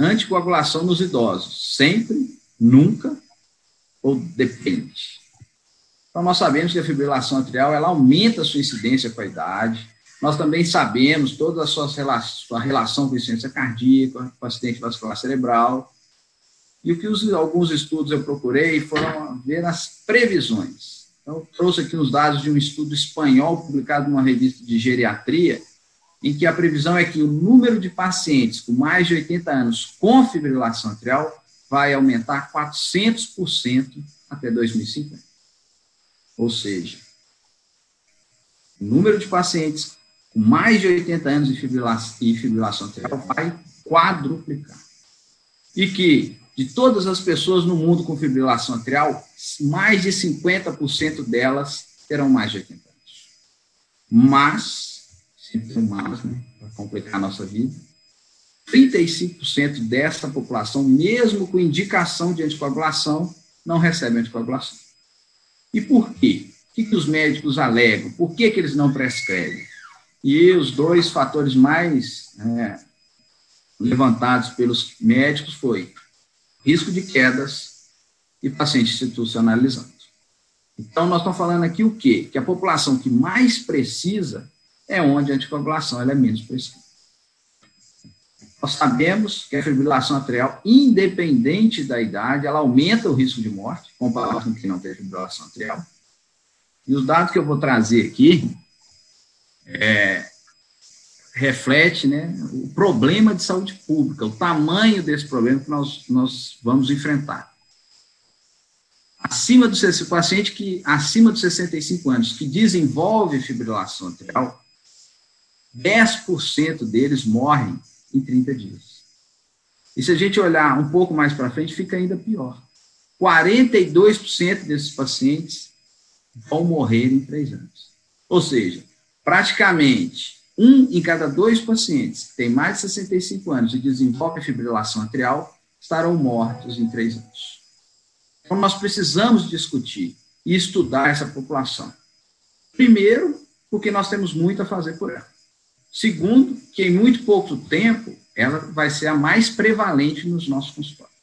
Anticoagulação nos idosos, sempre, nunca ou depende. Então, nós sabemos que a fibrilação atrial ela aumenta a sua incidência com a idade. Nós também sabemos toda a sua relação, com a insuficiência cardíaca, com acidente vascular cerebral. E o que os, alguns estudos eu procurei foram ver as previsões. Então, trouxe aqui os dados de um estudo espanhol publicado numa revista de geriatria, em que a previsão é que o número de pacientes com mais de 80 anos com fibrilação atrial vai aumentar 400% até 2050. Ou seja, o número de pacientes com mais de 80 anos de fibrilação, fibrilação atrial vai quadruplicar. E que, de todas as pessoas no mundo com fibrilação atrial, mais de 50% delas terão mais de 80 anos. Mas, sempre mas, né, para complicar a nossa vida, 35% dessa população, mesmo com indicação de anticoagulação, não recebe anticoagulação. E por quê? O que, que os médicos alegam? Por que, que eles não prescrevem? E os dois fatores mais é, levantados pelos médicos foi risco de quedas e paciente institucionalizando. Então, nós estamos falando aqui o quê? Que a população que mais precisa é onde a anticoagulação é menos prescrita. Nós sabemos que a fibrilação atrial, independente da idade, ela aumenta o risco de morte, comparado com quem não tem fibrilação atrial. E os dados que eu vou trazer aqui é, reflete né, o problema de saúde pública, o tamanho desse problema que nós, nós vamos enfrentar. Acima do paciente que acima dos 65 anos que desenvolve fibrilação atrial, 10% deles morrem em 30 dias. E se a gente olhar um pouco mais para frente, fica ainda pior. 42% desses pacientes vão morrer em três anos. Ou seja, praticamente um em cada dois pacientes que tem mais de 65 anos e desenvolve fibrilação atrial estarão mortos em três anos. Então, nós precisamos discutir e estudar essa população. Primeiro, porque nós temos muito a fazer por ela. Segundo, que em muito pouco tempo ela vai ser a mais prevalente nos nossos consultórios.